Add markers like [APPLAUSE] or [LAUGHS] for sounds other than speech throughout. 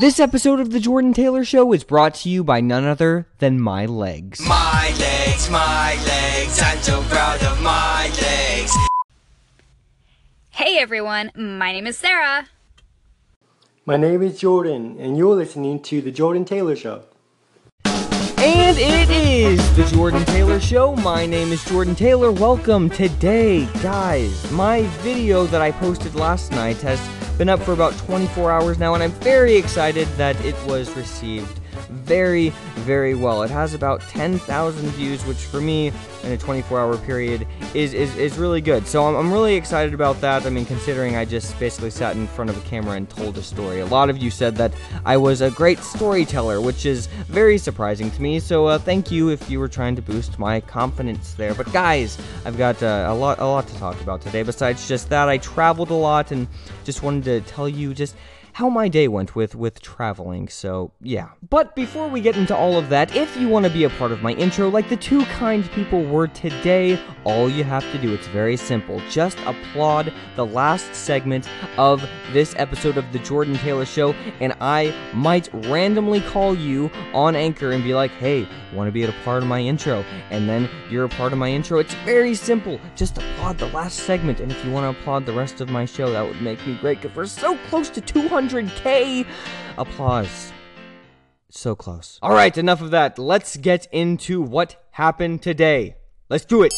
This episode of The Jordan Taylor Show is brought to you by none other than my legs. My legs, my legs, I'm so proud of my legs. Hey everyone, my name is Sarah. My name is Jordan, and you're listening to The Jordan Taylor Show. And it is The Jordan Taylor Show. My name is Jordan Taylor. Welcome today, guys. My video that I posted last night has been up for about 24 hours now, and I'm very excited that it was received very, very well. It has about 10,000 views, which for me, in a 24-hour period, is, is, is really good. So I'm, I'm really excited about that. I mean, considering I just basically sat in front of a camera and told a story. A lot of you said that I was a great storyteller, which is very surprising to me. So uh, thank you if you were trying to boost my confidence there. But guys, I've got uh, a lot, a lot to talk about today. Besides just that, I traveled a lot and just wanted to tell you just how my day went with with traveling. So, yeah. But before we get into all of that, if you want to be a part of my intro like the two kind people were today, all you have to do it's very simple. Just applaud the last segment of this episode of the Jordan Taylor show and I might randomly call you on Anchor and be like, "Hey, want to be a part of my intro?" And then you're a part of my intro. It's very simple. Just applaud the last segment and if you want to applaud the rest of my show, that would make me great cuz we're so close to 200k applause. So close. All right, enough of that. Let's get into what happened today. Let's do it.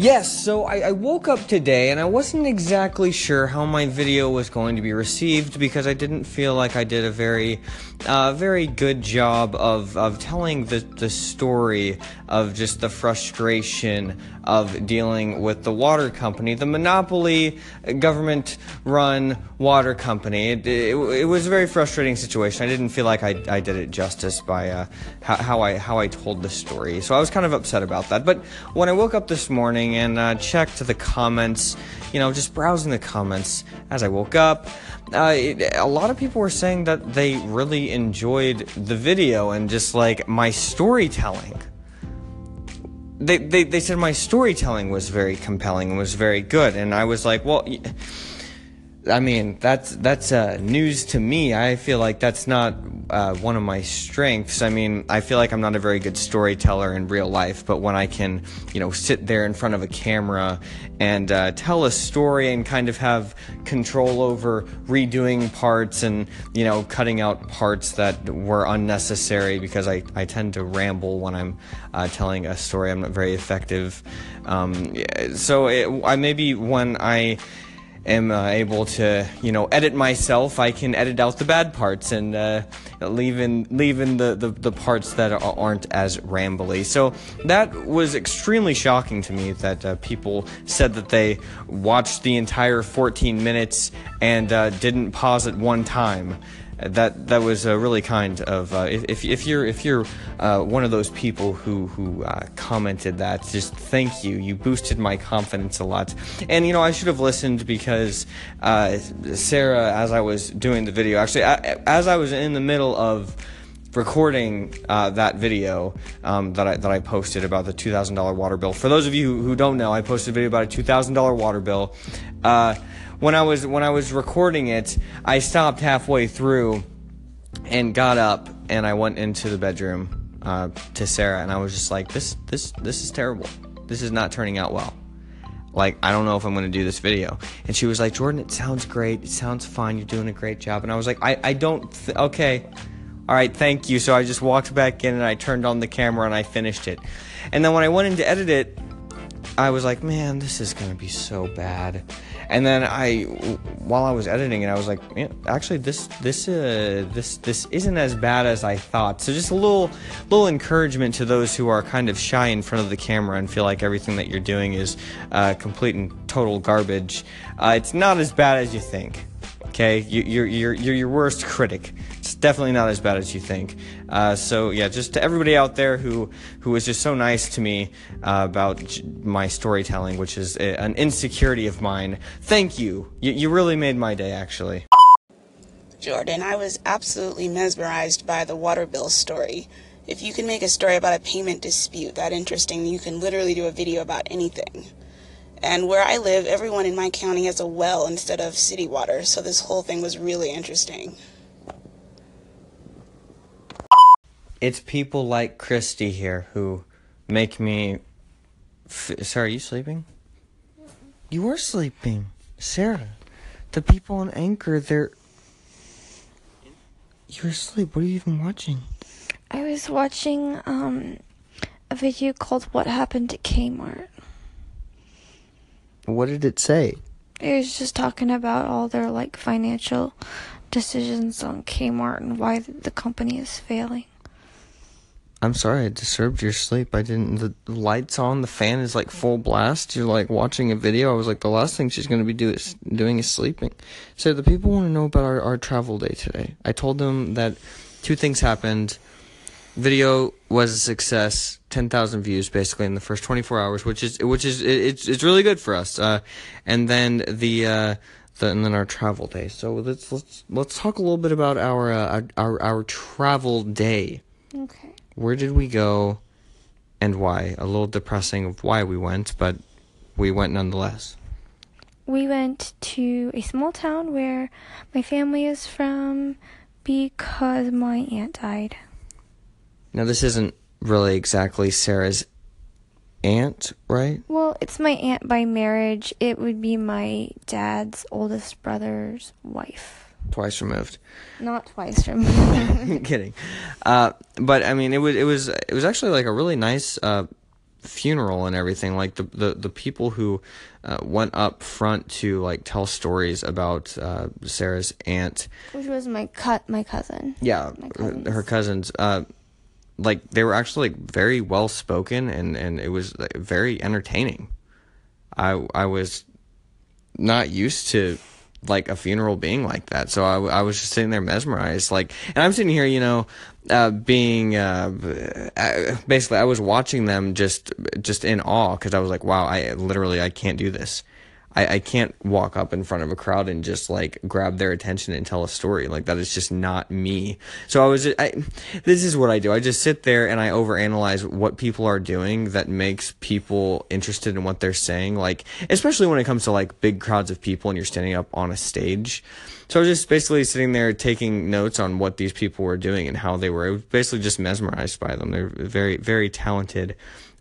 Yes, so I, I, woke up today and I wasn't exactly sure how my video was going to be received because I didn't feel like I did a very, uh, very good job of, of telling the, the story of just the frustration of dealing with the water company, the monopoly government run water company. It, it, it, was a very frustrating situation. I didn't feel like I, I did it justice by uh, how, how, I, how I told the story. So I was kind of upset about that. But when I woke up this morning and uh, checked the comments, you know, just browsing the comments as I woke up, uh, it, a lot of people were saying that they really enjoyed the video and just like my storytelling they, they, they said my storytelling was very compelling and was very good. And I was like, well, I mean, that's that's uh, news to me. I feel like that's not uh, one of my strengths. I mean, I feel like I'm not a very good storyteller in real life, but when I can, you know, sit there in front of a camera and uh, tell a story and kind of have control over redoing parts and you know cutting out parts that were unnecessary because I, I tend to ramble when I'm uh, telling a story. I'm not very effective. Um, so it, I maybe when I am uh, able to, you know, edit myself, I can edit out the bad parts and uh, leave in leave in the, the, the parts that aren't as rambly. So that was extremely shocking to me that uh, people said that they watched the entire 14 minutes and uh, didn't pause it one time that that was uh, really kind of uh, if, if you're if you're uh, one of those people who who uh, commented that just thank you. You boosted my confidence a lot. And you know I should have listened because uh, Sarah as I was doing the video actually I, as I was in the middle of recording uh, that video um, that I that I posted about the two thousand dollar water bill. For those of you who don't know, I posted a video about a two thousand dollar water bill. Uh, when I was when I was recording it, I stopped halfway through and got up and I went into the bedroom uh, to Sarah and I was just like, this this this is terrible. This is not turning out well. Like I don't know if I'm going to do this video. And she was like, Jordan, it sounds great. It sounds fine. You're doing a great job. And I was like, I I don't. Th- okay. All right, thank you. So I just walked back in and I turned on the camera and I finished it. And then when I went in to edit it, I was like, man, this is going to be so bad. And then I, while I was editing it, I was like, actually, this this uh, this this isn't as bad as I thought. So just a little little encouragement to those who are kind of shy in front of the camera and feel like everything that you're doing is uh, complete and total garbage. Uh, it's not as bad as you think. Okay, you, you're you're you're your worst critic. It's definitely not as bad as you think. Uh, so yeah, just to everybody out there who who was just so nice to me uh, about my storytelling, which is a, an insecurity of mine. Thank you. you. You really made my day, actually. Jordan, I was absolutely mesmerized by the water bill story. If you can make a story about a payment dispute that interesting, you can literally do a video about anything. And where I live, everyone in my county has a well instead of city water, so this whole thing was really interesting. It's people like Christy here who make me. F- Sarah, are you sleeping? You were sleeping, Sarah. The people on Anchor, they're. You're asleep. What are you even watching? I was watching um a video called What Happened to Kmart. What did it say? It was just talking about all their like financial decisions on Kmart and why the company is failing. I'm sorry, I disturbed your sleep. I didn't. The lights on, the fan is like full blast. You're like watching a video. I was like, the last thing she's going to be do is, doing is sleeping. So the people want to know about our, our travel day today. I told them that two things happened. Video was a success, 10,000 views basically in the first 24 hours, which is which is it, it's it's really good for us. Uh, and then the. Uh, the, and then our travel day. So let's let's let's talk a little bit about our uh, our our travel day Okay. Where did we go and why? A little depressing of why we went, but we went nonetheless. We went to a small town where my family is from because my aunt died. Now, this isn't really exactly Sarah's aunt, right? Well, it's my aunt by marriage. It would be my dad's oldest brother's wife. Twice removed. Not twice removed. [LAUGHS] kidding. Uh, but I mean, it was it was it was actually like a really nice uh, funeral and everything. Like the the, the people who uh, went up front to like tell stories about uh, Sarah's aunt. which was my cut my cousin. Yeah, My her, cousins. her cousins. Uh, like they were actually like very well spoken and and it was like, very entertaining. I I was not used to like a funeral being like that. So I, I was just sitting there mesmerized. Like, and I'm sitting here, you know, uh, being uh, uh, basically I was watching them just just in awe because I was like, wow, I literally I can't do this. I, I can't walk up in front of a crowd and just like grab their attention and tell a story like that is just not me. So I was I this is what I do. I just sit there and I overanalyze what people are doing that makes people interested in what they're saying like especially when it comes to like big crowds of people and you're standing up on a stage. So I was just basically sitting there taking notes on what these people were doing and how they were. Basically just mesmerized by them. They're very very talented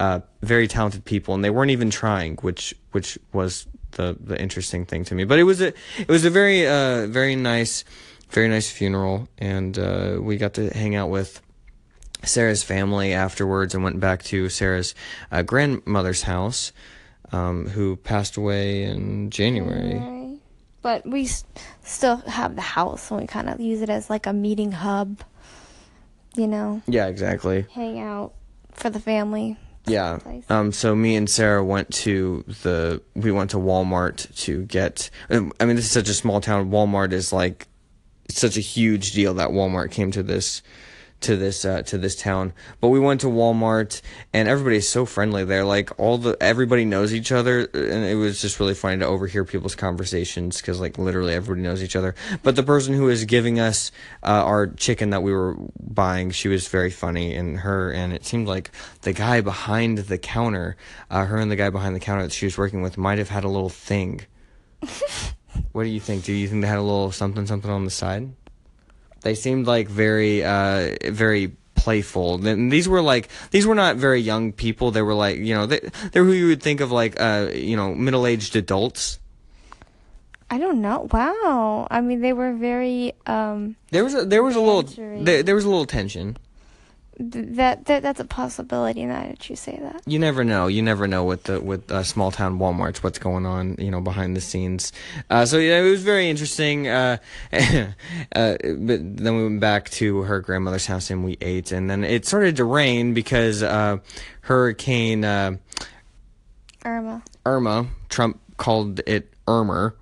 uh, very talented people, and they weren't even trying, which which was the the interesting thing to me. But it was a it was a very uh, very nice very nice funeral, and uh, we got to hang out with Sarah's family afterwards, and went back to Sarah's uh, grandmother's house, um, who passed away in January. But we s- still have the house and we kind of use it as like a meeting hub. You know, Yeah, exactly. hang out for the family. Yeah. Um. So me and Sarah went to the we went to Walmart to get. um, I mean, this is such a small town. Walmart is like it's such a huge deal that Walmart came to this to this uh, to this town. But we went to Walmart and everybody's so friendly there. Like all the everybody knows each other, and it was just really funny to overhear people's conversations because like literally everybody knows each other. But the person who was giving us uh, our chicken that we were buying, she was very funny, and her and it seemed like the guy behind the counter, uh, her and the guy behind the counter that she was working with might have had a little thing. [LAUGHS] what do you think? Do you think they had a little something something on the side? They seemed like very, uh, very playful. And these were like these were not very young people. They were like you know they they're who you would think of like uh you know middle aged adults. I don't know. Wow. I mean, they were very um There was a, there was a little there, there was a little tension. Th- that that that's a possibility now that you say that. You never know. You never know with the with uh, small town WalMarts what's going on, you know, behind the scenes. Uh, so yeah, it was very interesting. Uh, [LAUGHS] uh, but then we went back to her grandmother's house and we ate, and then it started to rain because uh, Hurricane uh, Irma. Irma. Trump called it Irmer.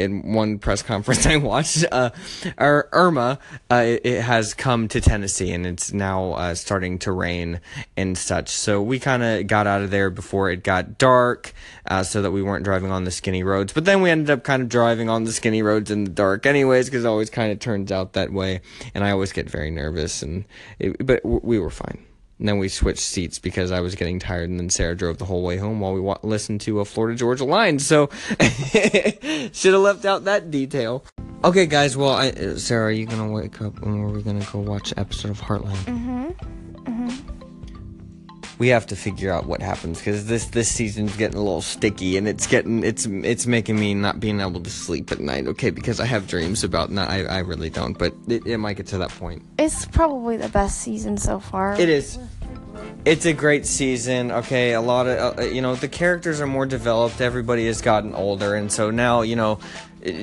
In one press conference [LAUGHS] I watched, uh, Ir- Irma, uh, it, has come to Tennessee and it's now uh, starting to rain and such. So we kind of got out of there before it got dark, uh, so that we weren't driving on the skinny roads. But then we ended up kind of driving on the skinny roads in the dark, anyways, because it always kind of turns out that way. And I always get very nervous, and it, but we were fine. And then we switched seats because I was getting tired, and then Sarah drove the whole way home while we wa- listened to a Florida Georgia line. So [LAUGHS] should have left out that detail. Okay, guys. Well, I, uh, Sarah, are you gonna wake up and are we gonna go watch an episode of Heartland? Mm-hmm. We have to figure out what happens because this this season's getting a little sticky and it's getting it's it's making me not being able to sleep at night. Okay, because I have dreams about that. I I really don't, but it, it might get to that point. It's probably the best season so far. It is. It's a great season. Okay, a lot of uh, you know the characters are more developed. Everybody has gotten older, and so now you know,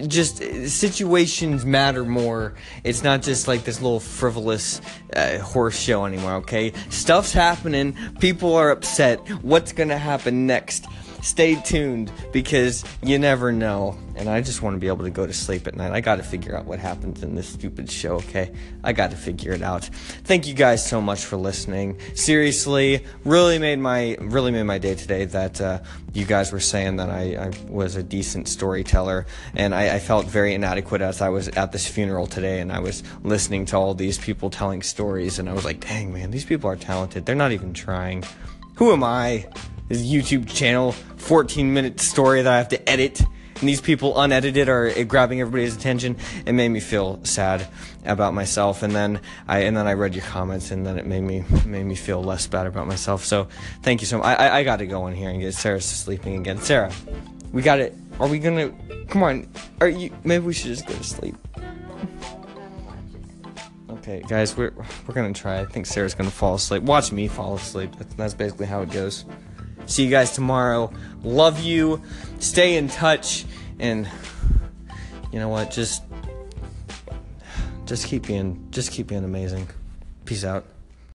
just uh, situations matter more. It's not just like this little frivolous uh, horse show anymore. Okay, stuff's happening. People are upset. What's gonna happen next? Stay tuned because you never know. And I just want to be able to go to sleep at night. I got to figure out what happens in this stupid show, okay? I got to figure it out. Thank you guys so much for listening. Seriously, really made my really made my day today that uh, you guys were saying that I, I was a decent storyteller, and I, I felt very inadequate as I was at this funeral today, and I was listening to all these people telling stories, and I was like, dang man, these people are talented. They're not even trying. Who am I? This YouTube channel, 14 minute story that I have to edit, and these people unedited are grabbing everybody's attention. It made me feel sad about myself, and then I and then I read your comments, and then it made me made me feel less bad about myself. So thank you so much. I I, I got to go in here and get Sarah sleeping again. Sarah, we got it. Are we gonna? Come on. Are you? Maybe we should just go to sleep. Okay, guys, we're we're gonna try. I think Sarah's gonna fall asleep. Watch me fall asleep. That's, that's basically how it goes. See you guys tomorrow. Love you. Stay in touch, and you know what? Just just keep being just keep being amazing. Peace out.